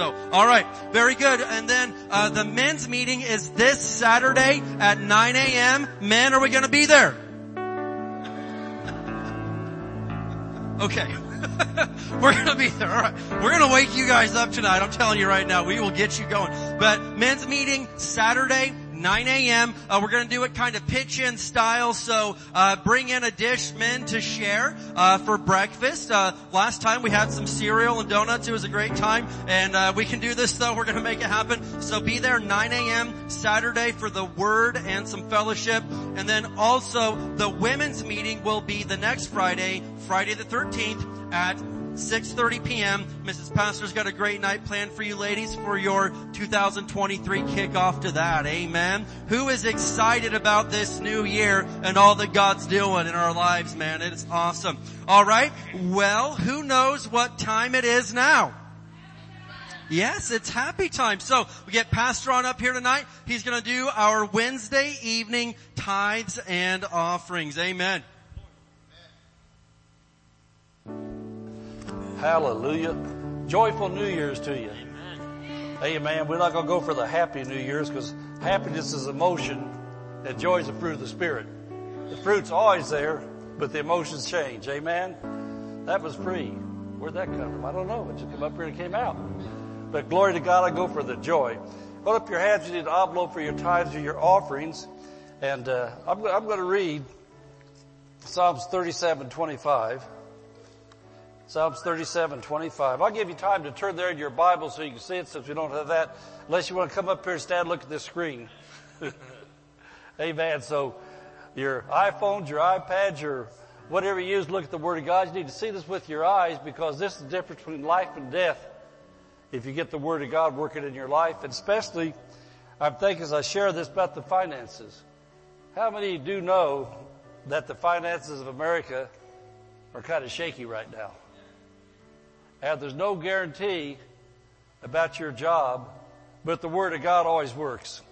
So, all right, very good. And then uh, the men's meeting is this Saturday at 9 a.m. Men, are we going to be there? Okay. We're gonna be there. All right. We're gonna wake you guys up tonight. I'm telling you right now, we will get you going. But men's meeting Saturday, 9 a.m. Uh, we're going to do it kind of pitch in style. So uh, bring in a dish, men, to share uh, for breakfast. Uh, last time we had some cereal and donuts. It was a great time, and uh, we can do this though. We're going to make it happen. So be there 9 a.m. Saturday for the word and some fellowship, and then also the women's meeting will be the next Friday, Friday the 13th at 6.30 p.m. Mrs. Pastor's got a great night planned for you ladies for your 2023 kickoff to that. Amen. Who is excited about this new year and all that God's doing in our lives, man? It's awesome. Alright. Well, who knows what time it is now? Yes, it's happy time. So we get Pastor on up here tonight. He's going to do our Wednesday evening tithes and offerings. Amen. Hallelujah. Joyful New Year's to you. Amen. We're not going to go for the happy New Year's because happiness is emotion and joy is the fruit of the Spirit. The fruit's always there, but the emotions change. Amen. That was free. Where'd that come from? I don't know. It just came up here and came out. But glory to God, I go for the joy. Hold up your hands. You need an envelope for your tithes or your offerings. And uh, I'm, I'm going to read Psalms 37, 25. Psalms 37, 25. I'll give you time to turn there in your Bible so you can see it since we don't have that. Unless you want to come up here and stand and look at this screen. Amen. So your iPhones, your iPads, your whatever you use, look at the Word of God. You need to see this with your eyes because this is the difference between life and death. If you get the Word of God working in your life, and especially, I'm thinking as I share this about the finances. How many do know that the finances of America are kind of shaky right now? And there's no guarantee about your job, but the Word of God always works.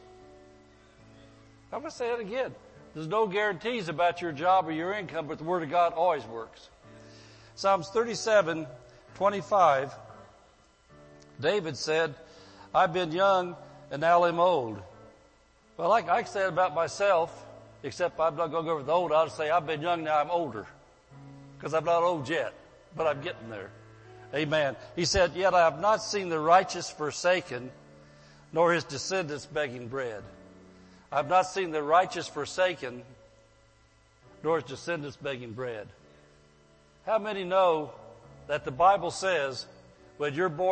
I'm going to say it again. There's no guarantees about your job or your income, but the Word of God always works. Psalms 37, 25. David said, I've been young and now I'm old. Well, like I said about myself, except I'm not going to go over the old, I'll say I've been young, now I'm older. Because I'm not old yet, but I'm getting there. Amen. He said, yet I have not seen the righteous forsaken, nor his descendants begging bread. I have not seen the righteous forsaken, nor his descendants begging bread. How many know that the Bible says when you're born